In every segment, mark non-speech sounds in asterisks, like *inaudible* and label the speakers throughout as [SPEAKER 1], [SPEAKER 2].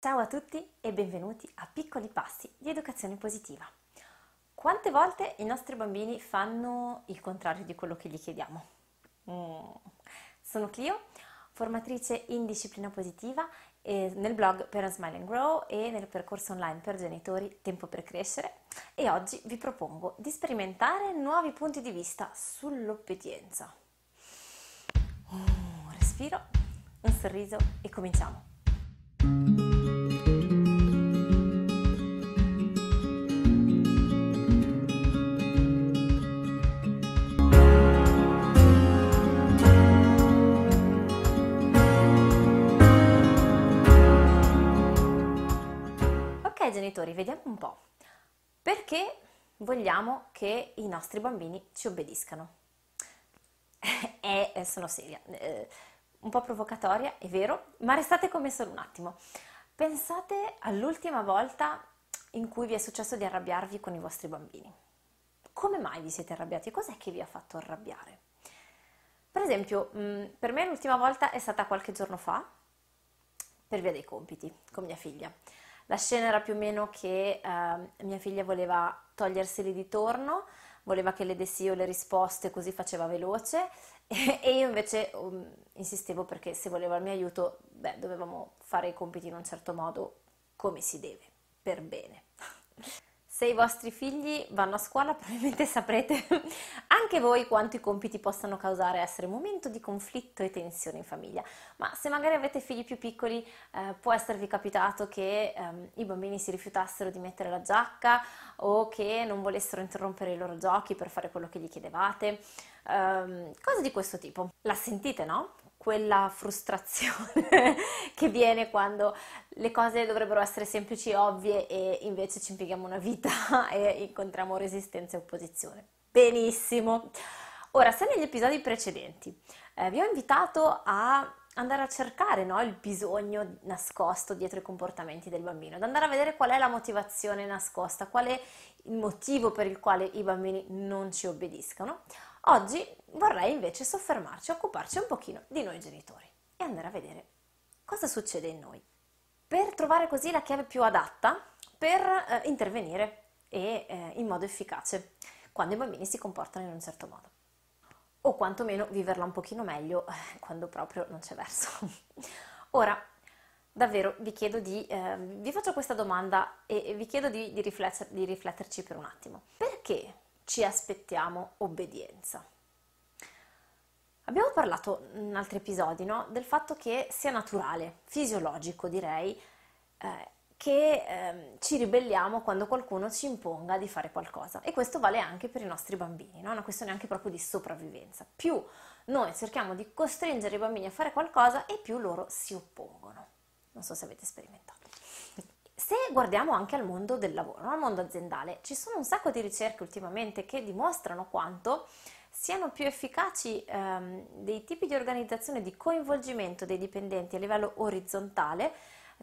[SPEAKER 1] Ciao a tutti e benvenuti a Piccoli Passi di Educazione Positiva. Quante volte i nostri bambini fanno il contrario di quello che gli chiediamo? Mm. Sono Clio, formatrice in disciplina positiva nel blog Parent Smile and Grow e nel percorso online per genitori Tempo per crescere e oggi vi propongo di sperimentare nuovi punti di vista sull'obbedienza. Un respiro, un sorriso e cominciamo. Genitori, vediamo un po'. Perché vogliamo che i nostri bambini ci obbediscano? *laughs* e sono seria, eh, un po' provocatoria, è vero, ma restate con me solo un attimo. Pensate all'ultima volta in cui vi è successo di arrabbiarvi con i vostri bambini. Come mai vi siete arrabbiati? Cos'è che vi ha fatto arrabbiare? Per esempio, mm, per me l'ultima volta è stata qualche giorno fa, per via dei compiti, con mia figlia. La scena era più o meno che eh, mia figlia voleva toglierseli di torno, voleva che le dessi io le risposte così faceva veloce *laughs* e io invece um, insistevo perché se voleva il mio aiuto, beh, dovevamo fare i compiti in un certo modo come si deve, per bene. Se i vostri figli vanno a scuola *laughs* probabilmente saprete anche voi quanto i compiti possano causare essere un momento di conflitto e tensione in famiglia, ma se magari avete figli più piccoli eh, può esservi capitato che ehm, i bambini si rifiutassero di mettere la giacca o che non volessero interrompere i loro giochi per fare quello che gli chiedevate, ehm, cose di questo tipo. La sentite, no? Quella frustrazione *laughs* che viene quando le cose dovrebbero essere semplici e ovvie e invece ci impieghiamo una vita *laughs* e incontriamo resistenza e opposizione. Benissimo. Ora, se negli episodi precedenti eh, vi ho invitato a andare a cercare no, il bisogno nascosto dietro i comportamenti del bambino, ad andare a vedere qual è la motivazione nascosta, qual è il motivo per il quale i bambini non ci obbediscono. Oggi vorrei invece soffermarci, occuparci un pochino di noi genitori e andare a vedere cosa succede in noi, per trovare così la chiave più adatta per eh, intervenire e eh, in modo efficace quando i bambini si comportano in un certo modo o quantomeno viverla un pochino meglio eh, quando proprio non c'è verso. *laughs* Ora, davvero vi chiedo di, eh, vi faccio questa domanda e, vi chiedo di, di, rifletter, di rifletterci per un attimo. Perché ci aspettiamo obbedienza? Abbiamo parlato in altri episodi no? del fatto che sia naturale, fisiologico direi, eh, che eh, ci ribelliamo quando qualcuno ci imponga di fare qualcosa e questo vale anche per i nostri bambini, no? è una questione anche proprio di sopravvivenza. Più noi cerchiamo di costringere i bambini a fare qualcosa e più loro si oppongono. Non so se avete sperimentato. Se guardiamo anche al mondo del lavoro, al mondo aziendale, ci sono un sacco di ricerche ultimamente che dimostrano quanto siano più efficaci ehm, dei tipi di organizzazione di coinvolgimento dei dipendenti a livello orizzontale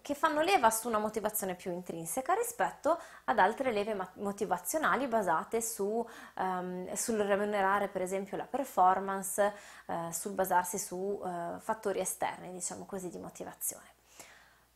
[SPEAKER 1] che fanno leva su una motivazione più intrinseca rispetto ad altre leve motivazionali basate su, um, sul remunerare per esempio la performance, uh, sul basarsi su uh, fattori esterni, diciamo così, di motivazione.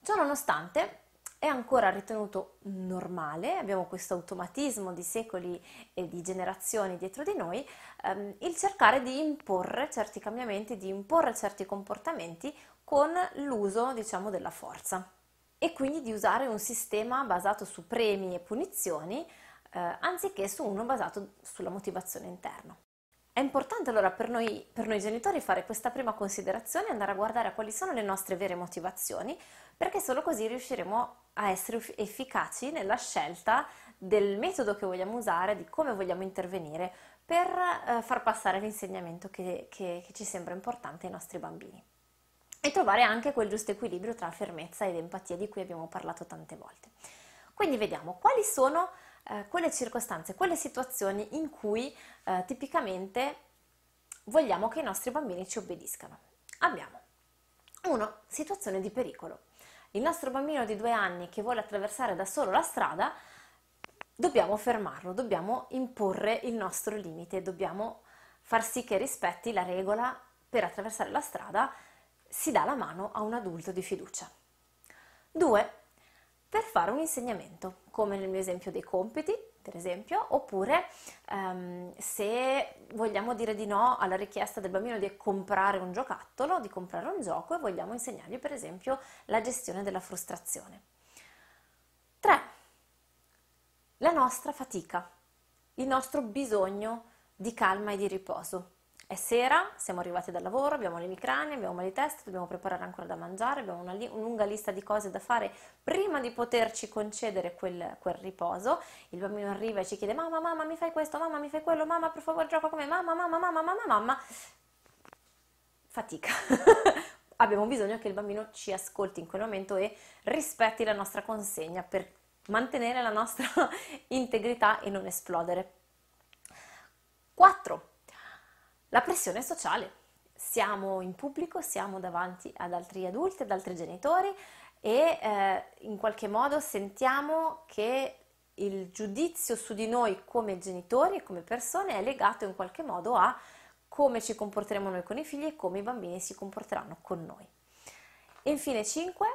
[SPEAKER 1] Ciò nonostante è ancora ritenuto normale, abbiamo questo automatismo di secoli e di generazioni dietro di noi, um, il cercare di imporre certi cambiamenti, di imporre certi comportamenti con l'uso, diciamo, della forza e quindi di usare un sistema basato su premi e punizioni eh, anziché su uno basato sulla motivazione interna. È importante allora per noi, per noi genitori fare questa prima considerazione e andare a guardare a quali sono le nostre vere motivazioni, perché solo così riusciremo a essere efficaci nella scelta del metodo che vogliamo usare, di come vogliamo intervenire per eh, far passare l'insegnamento che, che, che ci sembra importante ai nostri bambini e trovare anche quel giusto equilibrio tra fermezza ed empatia di cui abbiamo parlato tante volte. Quindi vediamo quali sono eh, quelle circostanze, quelle situazioni in cui eh, tipicamente vogliamo che i nostri bambini ci obbediscano. Abbiamo 1. Situazione di pericolo. Il nostro bambino di due anni che vuole attraversare da solo la strada, dobbiamo fermarlo, dobbiamo imporre il nostro limite, dobbiamo far sì che rispetti la regola per attraversare la strada si dà la mano a un adulto di fiducia. 2. per fare un insegnamento, come nel mio esempio dei compiti, per esempio, oppure um, se vogliamo dire di no alla richiesta del bambino di comprare un giocattolo, di comprare un gioco e vogliamo insegnargli, per esempio, la gestione della frustrazione. 3. La nostra fatica, il nostro bisogno di calma e di riposo. È sera, siamo arrivati dal lavoro, abbiamo l'emicrania, abbiamo mal di testa, dobbiamo preparare ancora da mangiare, abbiamo una, li- lunga lista di cose da fare prima di poterci concedere quel, quel, riposo. Il bambino arriva e ci chiede mamma, mamma mi fai questo, mamma mi fai quello, mamma per favore gioca con me, mamma, mamma, mamma, mamma, mamma. Fatica. *laughs* abbiamo bisogno che il bambino ci ascolti in quel momento e rispetti la nostra consegna per mantenere la nostra *laughs* integrità e non esplodere. 4 la pressione sociale. Siamo in pubblico, siamo davanti ad altri adulti, ad altri genitori e eh, in qualche modo sentiamo che il giudizio su di noi come genitori e come persone è legato in qualche modo a come ci comporteremo noi con i figli e come i bambini si comporteranno con noi. Infine 5,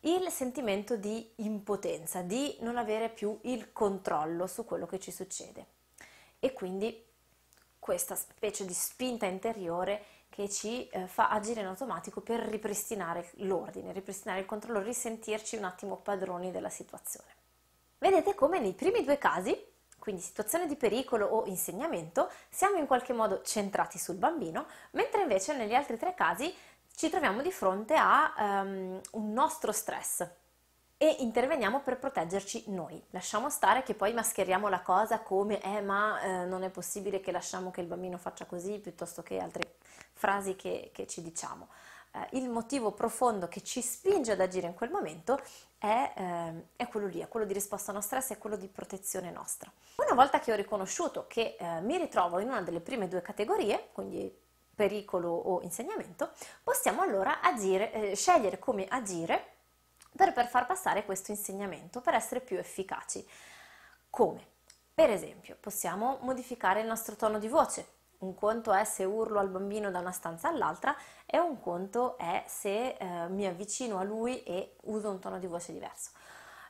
[SPEAKER 1] il sentimento di impotenza, di non avere più il controllo su quello che ci succede. E quindi questa specie di spinta interiore che ci eh, fa agire in automatico per ripristinare l'ordine, ripristinare il controllo, risentirci un attimo padroni della situazione. Vedete come nei primi due casi, quindi situazione di pericolo o insegnamento, siamo in qualche modo centrati sul bambino, mentre invece negli altri tre casi ci troviamo di fronte a um, un nostro stress, e interveniamo per proteggerci noi. Lasciamo stare che poi mascheriamo la cosa come eh ma eh, non è possibile che lasciamo che il bambino faccia così piuttosto che altre frasi che, che ci diciamo. Eh, il motivo profondo che ci spinge ad agire in quel momento è, eh, è, quello lì, è quello di risposta a uno stress, è quello di protezione nostra. Una volta che ho riconosciuto che eh, mi ritrovo in una delle prime due categorie, quindi pericolo o insegnamento, possiamo allora agire, eh, scegliere come agire per, per far passare questo insegnamento, per essere più efficaci. Come? Per esempio, possiamo modificare il nostro tono di voce. Un conto è se urlo al bambino da una stanza all'altra e un conto è se eh, mi avvicino a lui e uso un tono di voce diverso.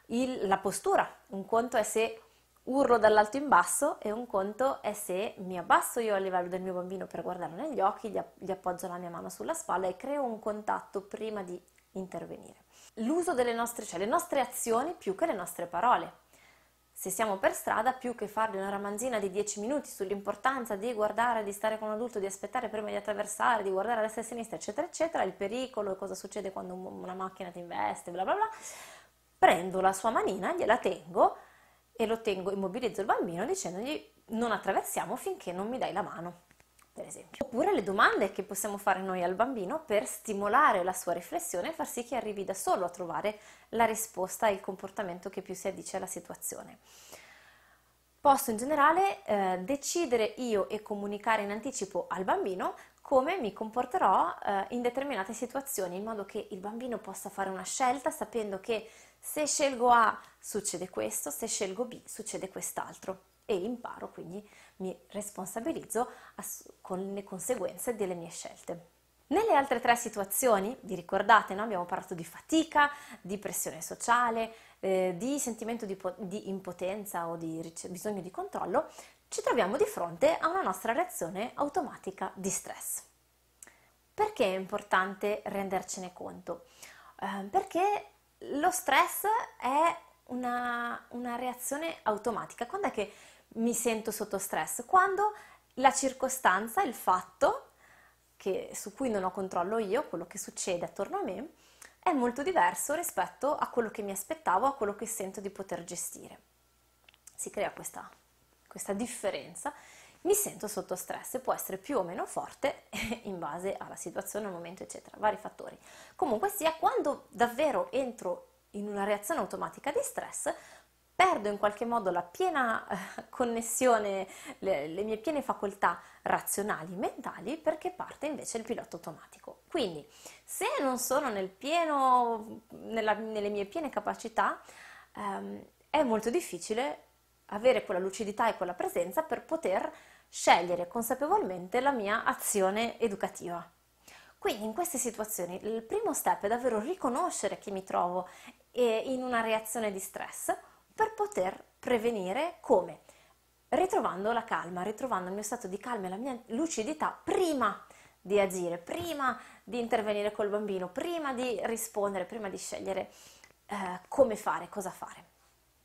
[SPEAKER 1] Il, la postura, un conto è se urlo dall'alto in basso e un conto è se mi abbasso io a livello del mio bambino per guardarlo negli occhi, gli, gli appoggio la mia mano sulla spalla e creo un contatto prima di intervenire l'uso delle nostre, cioè le nostre azioni più che le nostre parole. Se siamo per strada, più che fargli una ramanzina di 10 minuti sull'importanza di guardare, di stare con un adulto, di aspettare prima di attraversare, di guardare a destra e a sinistra, eccetera, eccetera, il pericolo, cosa succede quando una macchina ti investe, bla bla bla, prendo la sua manina, gliela tengo e lo tengo, immobilizzo il bambino dicendogli non attraversiamo finché non mi dai la mano per esempio. Oppure le domande che possiamo fare noi al bambino per stimolare la sua riflessione e far sì che arrivi da solo a trovare la risposta e il comportamento che più si addice alla situazione. Posso in generale eh, decidere io e comunicare in anticipo al bambino come mi comporterò eh, in determinate situazioni, in modo che il bambino possa fare una scelta sapendo che se scelgo A succede questo, se scelgo B succede quest'altro e imparo, quindi mi responsabilizzo con le conseguenze delle mie scelte. Nelle altre tre situazioni, vi ricordate, no? abbiamo parlato di fatica, di pressione sociale, eh, di sentimento di, di, impotenza o di ric- bisogno di controllo, ci troviamo di fronte a una nostra reazione automatica di stress. Perché è importante rendercene conto? Eh, perché lo stress è una, una reazione automatica. Quando è che mi sento sotto stress? Quando la circostanza, il fatto che, su cui non ho controllo io, quello che succede attorno a me, è molto diverso rispetto a quello che mi aspettavo, a quello che sento di poter gestire. Si crea questa, questa differenza. Mi sento sotto stress può essere più o meno forte *laughs* in base alla situazione, al momento, eccetera, vari fattori. Comunque sia, quando davvero entro in una reazione automatica di stress, perdo in qualche modo la piena eh, connessione, le, le, mie piene facoltà razionali, mentali, perché parte invece il pilota automatico. Quindi, se non sono nel pieno, nella, nelle mie piene capacità, ehm, è molto difficile avere quella lucidità e quella presenza per poter scegliere consapevolmente la mia azione educativa. Quindi in queste situazioni il primo step è davvero riconoscere che mi trovo in una reazione di stress per poter prevenire come? Ritrovando la calma, ritrovando il mio stato di calma e la mia lucidità prima di agire, prima di intervenire col bambino, prima di rispondere, prima di scegliere eh, come fare, cosa fare.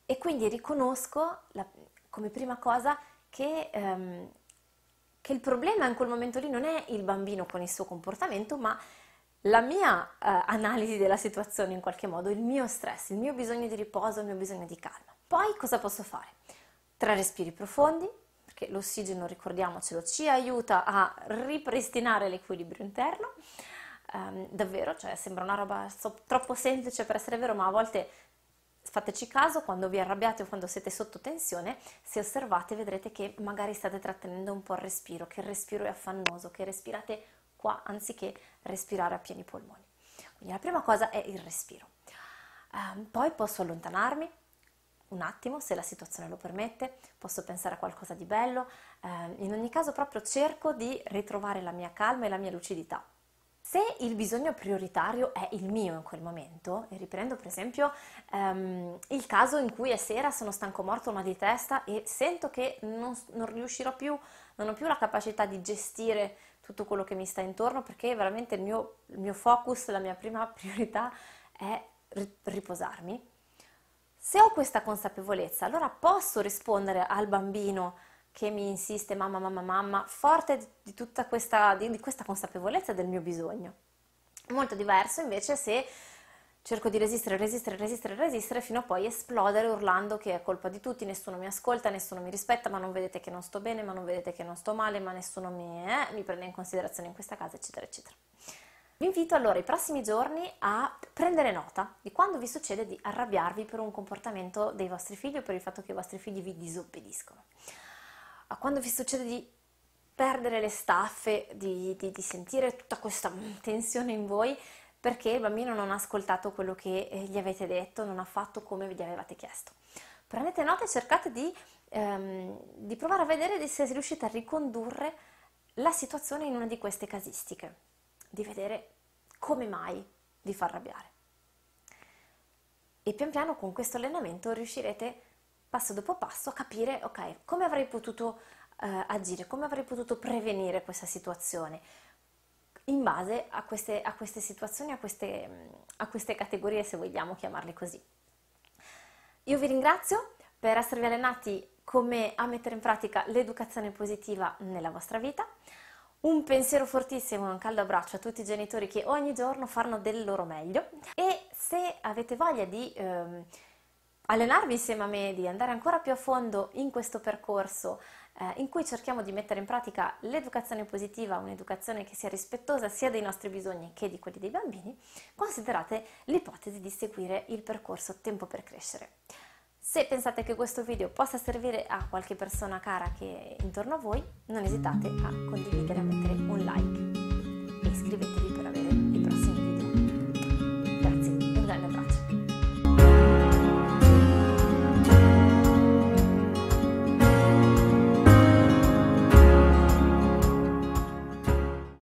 [SPEAKER 1] E quindi riconosco la, come prima cosa che, ehm, che, il problema in quel momento lì non è il bambino con il suo comportamento, ma la mia eh, analisi della situazione in qualche modo, il mio stress, il mio bisogno di riposo, il mio bisogno di calma. Poi cosa posso fare? Tre respiri profondi, perché l'ossigeno, ricordiamocelo, ci aiuta a ripristinare l'equilibrio interno. Um, davvero, cioè sembra una roba so, troppo semplice per essere vero, ma a volte fateci caso quando vi arrabbiate o quando siete sotto tensione, se osservate vedrete che magari state trattenendo un po' il respiro, che il respiro è affannoso, che respirate qua anziché respirare a pieni polmoni. Quindi la prima cosa è il respiro. Um, poi posso allontanarmi, un attimo, se la situazione lo permette, posso pensare a qualcosa di bello, eh, in ogni caso proprio cerco di ritrovare la mia calma e la mia lucidità. Se il bisogno prioritario è il mio in quel momento, e riprendo per esempio ehm, il caso in cui è sera, sono stanco morto, mal di testa e sento che non, non riuscirò più, non ho più la capacità di gestire tutto quello che mi sta intorno perché veramente il mio, il mio focus, la mia prima *laughs* priorità è riposarmi, se ho questa consapevolezza, allora posso rispondere al bambino che mi insiste mamma, mamma, mamma, forte di tutta questa, di, di questa consapevolezza del mio bisogno. Molto diverso invece se cerco di resistere, resistere, resistere, resistere fino a poi esplodere urlando che è colpa di tutti, nessuno mi ascolta, nessuno mi rispetta, ma non vedete che non sto bene, ma non vedete che non sto male, ma nessuno mi, eh, mi prende in considerazione in questa casa, eccetera, eccetera. Vi invito allora i prossimi giorni a prendere nota di quando vi succede di arrabbiarvi per un comportamento dei vostri figli o per il fatto che i vostri figli vi disobbediscono. A quando vi succede di perdere le staffe, di, di, di sentire tutta questa *laughs* tensione in voi perché il bambino non ha ascoltato quello che eh, gli avete detto, non ha fatto come gli avevate chiesto. Prendete nota e cercate di, ehm, di provare a vedere se riuscite a ricondurre la situazione in una di queste casistiche di vedere come mai vi fa arrabbiare. E pian piano con questo allenamento riuscirete passo dopo passo capire, ok, come avrei potuto eh, agire, come avrei potuto prevenire questa situazione in base a queste, a queste situazioni, a queste, a queste categorie, se vogliamo chiamarle così. Io vi ringrazio per esservi allenati come a mettere in pratica l'educazione positiva nella vostra vita. Un pensiero fortissimo, un caldo abbraccio a tutti i genitori che ogni giorno fanno del loro meglio e se avete voglia di ehm, allenarvi insieme a me, di andare ancora più a fondo in questo percorso eh, in cui cerchiamo di mettere in pratica l'educazione positiva, un'educazione che sia rispettosa sia dei nostri bisogni che di quelli dei bambini, considerate l'ipotesi di seguire il percorso Tempo per crescere. Se pensate che questo video possa servire a qualche persona cara che è intorno a voi, non esitate a condividere, a mettere un like e iscrivetevi per avere